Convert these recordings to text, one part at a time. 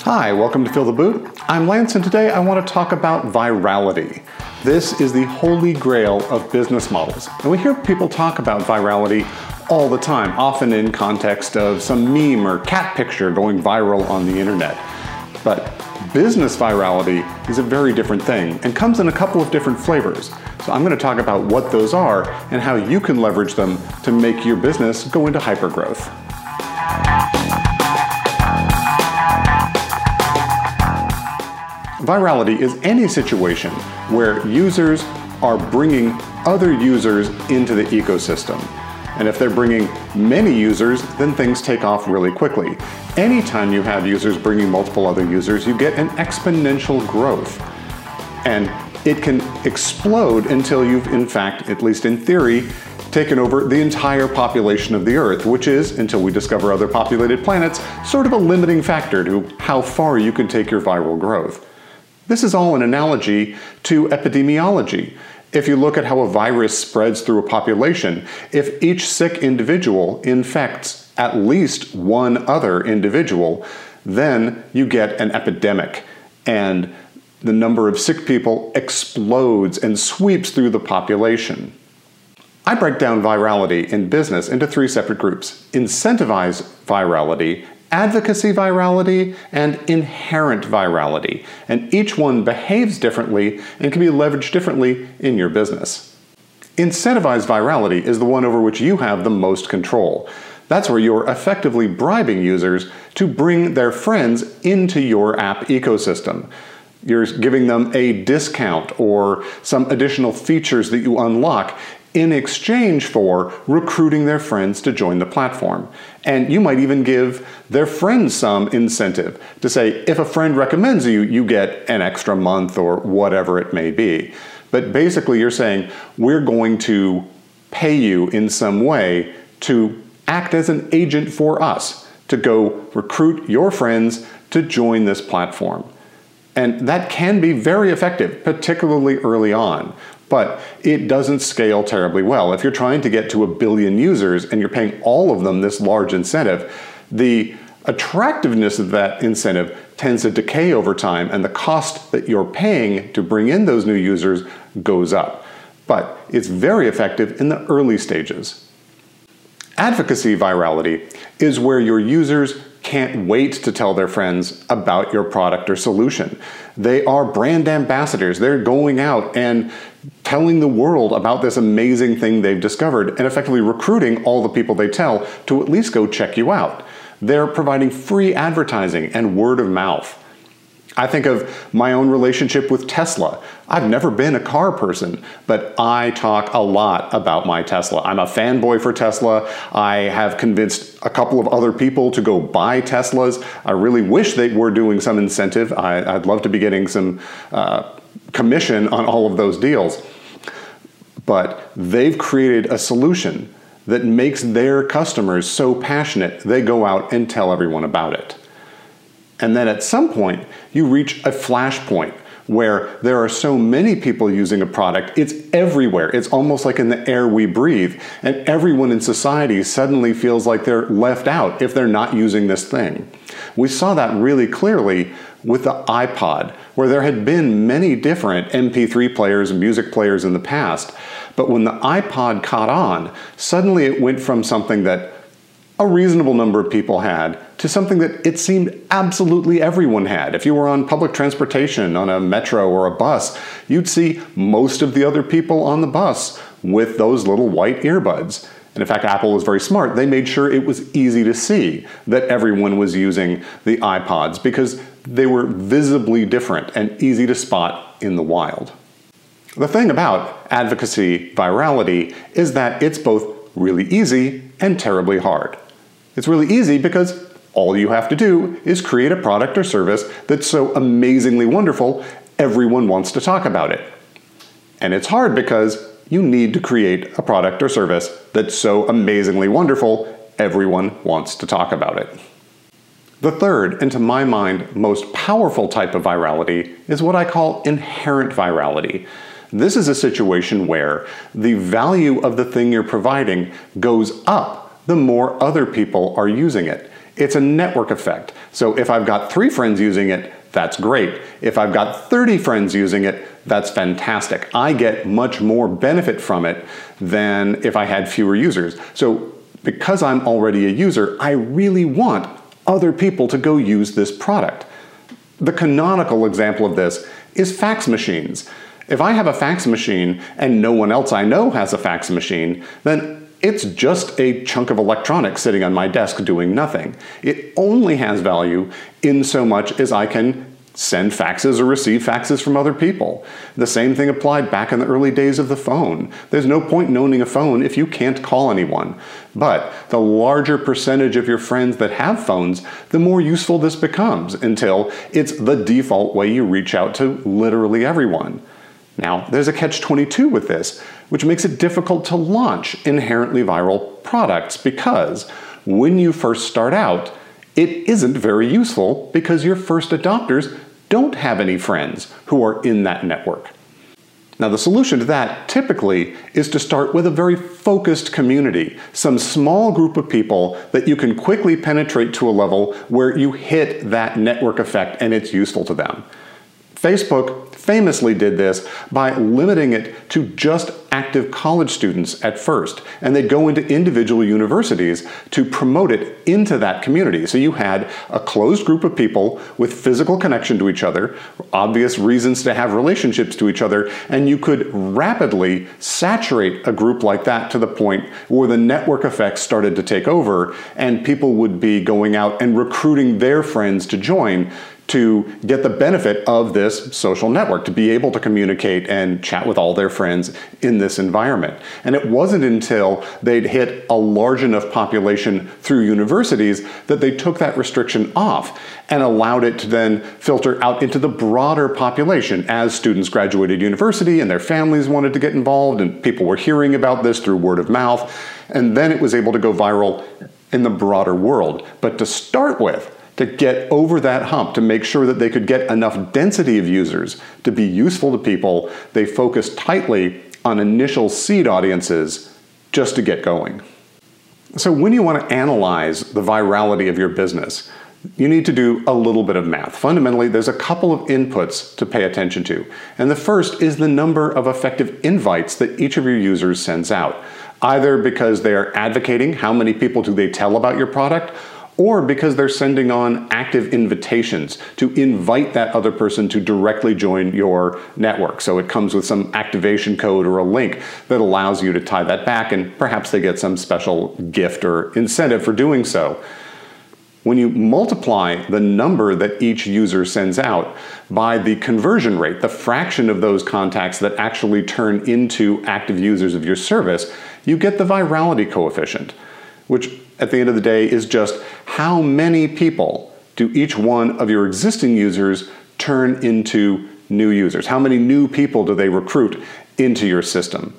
Hi, welcome to Feel the Boot. I'm Lance, and today I want to talk about virality. This is the holy grail of business models. And we hear people talk about virality all the time, often in context of some meme or cat picture going viral on the internet. But business virality is a very different thing and comes in a couple of different flavors. I'm going to talk about what those are and how you can leverage them to make your business go into hypergrowth. Virality is any situation where users are bringing other users into the ecosystem. And if they're bringing many users, then things take off really quickly. Anytime you have users bringing multiple other users, you get an exponential growth. And it can explode until you've, in fact, at least in theory, taken over the entire population of the Earth, which is, until we discover other populated planets, sort of a limiting factor to how far you can take your viral growth. This is all an analogy to epidemiology. If you look at how a virus spreads through a population, if each sick individual infects at least one other individual, then you get an epidemic. And the number of sick people explodes and sweeps through the population. I break down virality in business into three separate groups incentivize virality, advocacy virality, and inherent virality. And each one behaves differently and can be leveraged differently in your business. Incentivized virality is the one over which you have the most control. That's where you're effectively bribing users to bring their friends into your app ecosystem. You're giving them a discount or some additional features that you unlock in exchange for recruiting their friends to join the platform. And you might even give their friends some incentive to say, if a friend recommends you, you get an extra month or whatever it may be. But basically, you're saying, we're going to pay you in some way to act as an agent for us to go recruit your friends to join this platform. And that can be very effective, particularly early on but it doesn't scale terribly well. If you're trying to get to a billion users and you're paying all of them this large incentive, the attractiveness of that incentive tends to decay over time, and the cost that you're paying to bring in those new users goes up. But it's very effective in the early stages. Advocacy virality is where your users can't wait to tell their friends about your product or solution. They are brand ambassadors. They're going out and telling the world about this amazing thing they've discovered and effectively recruiting all the people they tell to at least go check you out. They're providing free advertising and word of mouth. I think of my own relationship with Tesla. I've never been a car person, but I talk a lot about my Tesla. I'm a fanboy for Tesla. I have convinced a couple of other people to go buy Teslas. I really wish they were doing some incentive. I, would love to be getting some uh, commission on all of those deals. But they've created a solution that makes their customers so passionate they go out and tell everyone about it. And then at some point, you reach a flash point where there are so many people using a product, it's everywhere. It's almost like in the air we breathe. And everyone in society suddenly feels like they're left out if they're not using this thing. We saw that really clearly with the iPod, where there had been many different MP3 players and music players in the past. But when the iPod caught on, suddenly it went from something that a reasonable number of people had to something that it seemed absolutely everyone had. If you were on public transportation, on a metro or a bus, you'd see most of the other people on the bus with those little white earbuds. And in fact, Apple was very smart. They made sure it was easy to see that everyone was using the iPods because they were visibly different and easy to spot in the wild. The thing about advocacy virality is that it's both really easy and terribly hard. It's really easy because all you have to do is create a product or service that's so amazingly wonderful, everyone wants to talk about it. And it's hard because you need to create a product or service that's so amazingly wonderful, everyone wants to talk about it. The third, and to my mind, most powerful type of virality is what I call inherent virality. This is a situation where the value of the thing you're providing goes up the more other people are using it. It's a network effect. So if I've got three friends using it, that's great. If I've got 30 friends using it, that's fantastic. I get much more benefit from it than if I had fewer users. So because I'm already a user, I really want other people to go use this product. The canonical example of this is fax machines. If I have a fax machine and no one else I know has a fax machine, then it's just a chunk of electronics sitting on my desk doing nothing. It only has value in so much as I can send faxes or receive faxes from other people. The same thing applied back in the early days of the phone. There's no point in owning a phone if you can't call anyone. But the larger percentage of your friends that have phones, the more useful this becomes until it's the default way you reach out to literally everyone. Now, there's a catch 22 with this, which makes it difficult to launch inherently viral products because when you first start out, it isn't very useful because your first adopters don't have any friends who are in that network. Now, the solution to that typically is to start with a very focused community, some small group of people that you can quickly penetrate to a level where you hit that network effect and it's useful to them. Facebook famously did this by limiting it to just active college students at first, and they'd go into individual universities to promote it into that community. So you had a closed group of people with physical connection to each other, obvious reasons to have relationships to each other, and you could rapidly saturate a group like that to the point where the network effects started to take over, and people would be going out and recruiting their friends to join to get the benefit of this social network, to be able to communicate and chat with all their friends in this environment. And it wasn't until they'd hit a large enough population through universities that they took that restriction off and allowed it to then filter out into the broader population as students graduated university and their families wanted to get involved and people were hearing about this through word of mouth. And then it was able to go viral in the broader world. But to start with, to get over that hump, to make sure that they could get enough density of users to be useful to people, they focused tightly on initial seed audiences just to get going. So, when you want to analyze the virality of your business, you need to do a little bit of math. Fundamentally, there's a couple of inputs to pay attention to. And the first is the number of effective invites that each of your users sends out, either because they are advocating how many people do they tell about your product, or because they're sending on active invitations to invite that other person to directly join your network. So it comes with some activation code or a link that allows you to tie that back, and perhaps they get some special gift or incentive for doing so. When you multiply the number that each user sends out by the conversion rate, the fraction of those contacts that actually turn into active users of your service, you get the virality coefficient, which at the end of the day is just how many people do each one of your existing users turn into new users? How many new people do they recruit into your system?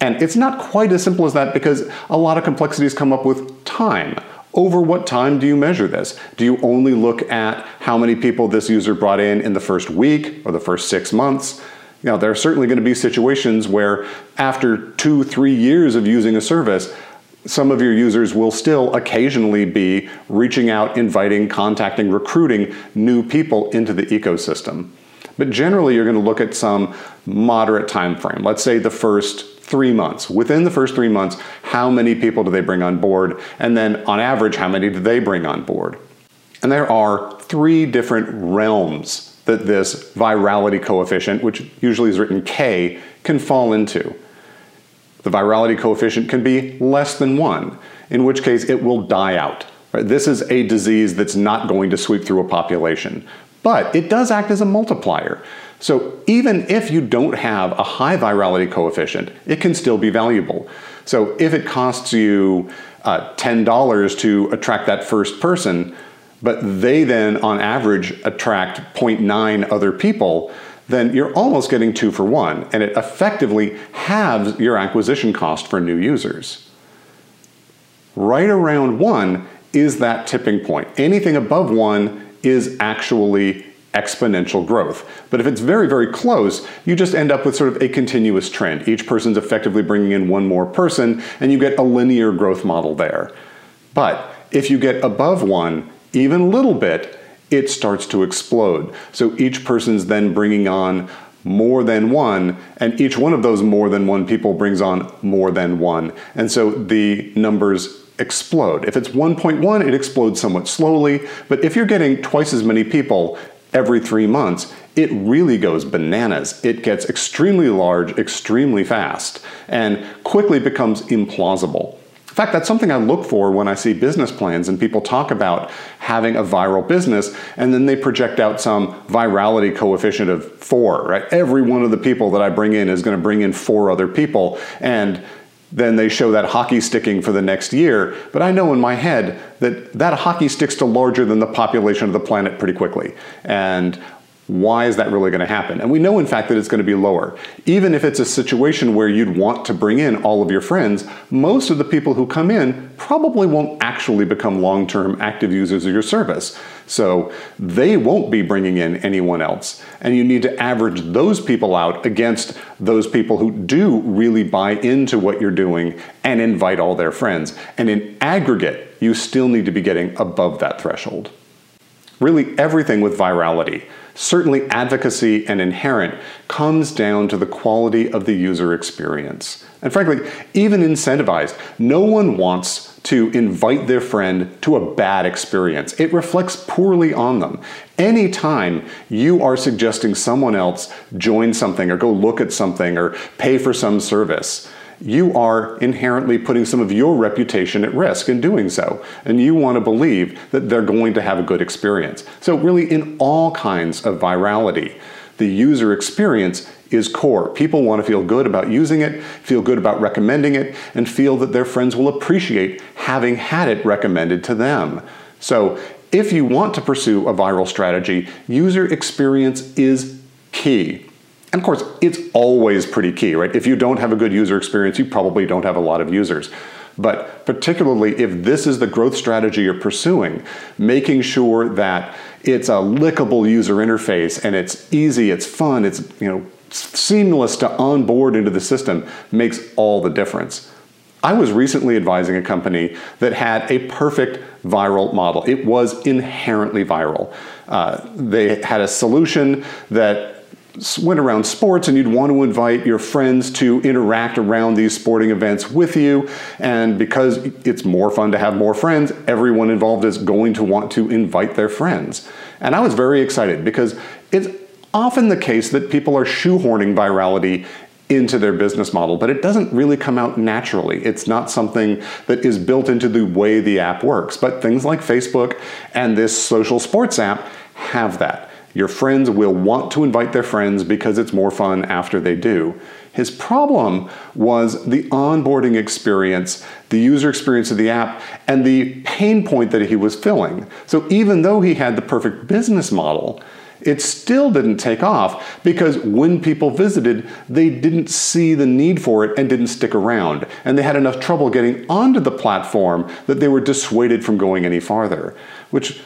And it's not quite as simple as that because a lot of complexities come up with time. Over what time do you measure this? Do you only look at how many people this user brought in in the first week or the first six months? Know, there are certainly going to be situations where after two, three years of using a service, some of your users will still occasionally be reaching out, inviting, contacting, recruiting new people into the ecosystem. But generally, you're going to look at some moderate time frame. Let's say the first three months. Within the first three months, how many people do they bring on board? And then, on average, how many do they bring on board? And there are three different realms that this virality coefficient, which usually is written K, can fall into. The virality coefficient can be less than one, in which case it will die out. This is a disease that's not going to sweep through a population, but it does act as a multiplier. So even if you don't have a high virality coefficient, it can still be valuable. So if it costs you uh, $10 to attract that first person, but they then on average attract 0.9 other people, then you're almost getting two for one, and it effectively halves your acquisition cost for new users. Right around one is that tipping point. Anything above one is actually exponential growth. But if it's very, very close, you just end up with sort of a continuous trend. Each person's effectively bringing in one more person, and you get a linear growth model there. But if you get above one, even a little bit, it starts to explode. So each person's then bringing on more than one, and each one of those more than one people brings on more than one. And so the numbers explode. If it's 1.1, it explodes somewhat slowly, but if you're getting twice as many people every three months, it really goes bananas. It gets extremely large, extremely fast, and quickly becomes implausible. In fact, that's something I look for when I see business plans and people talk about having a viral business and then they project out some virality coefficient of four, right? Every one of the people that I bring in is going to bring in four other people. And then they show that hockey sticking for the next year. But I know in my head that that hockey sticks to larger than the population of the planet pretty quickly. And why is that really going to happen? And we know, in fact, that it's going to be lower. Even if it's a situation where you'd want to bring in all of your friends, most of the people who come in probably won't actually become long term active users of your service. So they won't be bringing in anyone else. And you need to average those people out against those people who do really buy into what you're doing and invite all their friends. And in aggregate, you still need to be getting above that threshold. Really, everything with virality certainly advocacy and inherent, comes down to the quality of the user experience. And frankly, even incentivized, no one wants to invite their friend to a bad experience. It reflects poorly on them. Anytime you are suggesting someone else join something or go look at something or pay for some service, you are inherently putting some of your reputation at risk in doing so. And you want to believe that they're going to have a good experience. So, really, in all kinds of virality, the user experience is core. People want to feel good about using it, feel good about recommending it, and feel that their friends will appreciate having had it recommended to them. So, if you want to pursue a viral strategy, user experience is key. And of course, it's always pretty key, right? If you don't have a good user experience, you probably don't have a lot of users. But particularly if this is the growth strategy you're pursuing, making sure that it's a lickable user interface and it's easy, it's fun, it's you know seamless to onboard into the system makes all the difference. I was recently advising a company that had a perfect viral model. It was inherently viral. Uh, they had a solution that went around sports and you'd want to invite your friends to interact around these sporting events with you. And because it's more fun to have more friends, everyone involved is going to want to invite their friends. And I was very excited because it's often the case that people are shoehorning virality into their business model, but it doesn't really come out naturally. It's not something that is built into the way the app works. But things like Facebook and this social sports app have that. Your friends will want to invite their friends because it's more fun after they do. His problem was the onboarding experience, the user experience of the app, and the pain point that he was filling. So even though he had the perfect business model, it still didn't take off because when people visited, they didn't see the need for it and didn't stick around. And they had enough trouble getting onto the platform that they were dissuaded from going any farther, which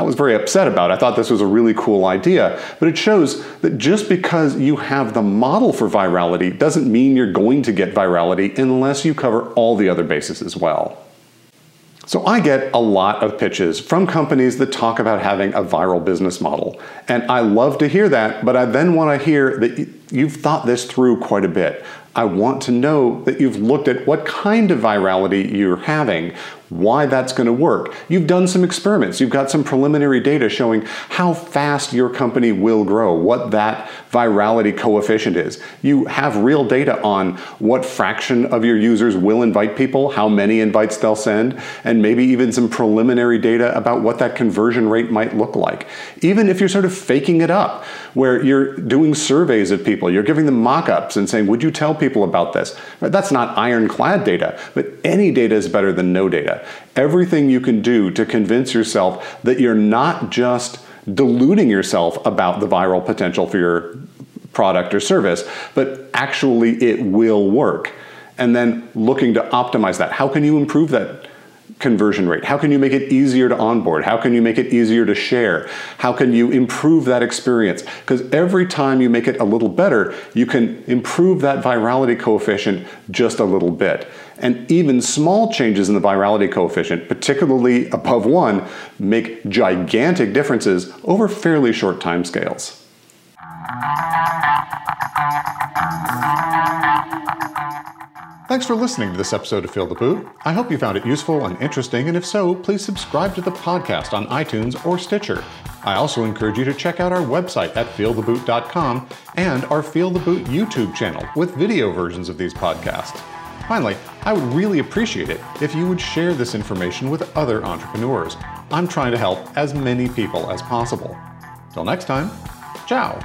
I was very upset about. I thought this was a really cool idea, but it shows that just because you have the model for virality doesn't mean you're going to get virality unless you cover all the other bases as well. So I get a lot of pitches from companies that talk about having a viral business model. And I love to hear that, but I then want to hear that you've thought this through quite a bit. I want to know that you've looked at what kind of virality you're having, why that's going to work. You've done some experiments. You've got some preliminary data showing how fast your company will grow, what that virality coefficient is. You have real data on what fraction of your users will invite people, how many invites they'll send, and maybe even some preliminary data about what that conversion rate might look like. Even if you're sort of faking it up, where you're doing surveys of people, you're giving them mock ups and saying, Would you tell people about this? That's not ironclad data, but any data is better than no data everything you can do to convince yourself that you're not just deluding yourself about the viral potential for your product or service, but actually it will work. And then looking to optimize that. How can you improve that conversion rate? How can you make it easier to onboard? How can you make it easier to share? How can you improve that experience? Because every time you make it a little better, you can improve that virality coefficient just a little bit. And even small changes in the virality coefficient, particularly above one, make gigantic differences over fairly short timescales. Thanks for listening to this episode of Feel the Boot. I hope you found it useful and interesting, and if so, please subscribe to the podcast on iTunes or Stitcher. I also encourage you to check out our website at feeltheboot.com and our Feel the Boot YouTube channel with video versions of these podcasts. Finally, I would really appreciate it if you would share this information with other entrepreneurs. I'm trying to help as many people as possible. Till next time, ciao.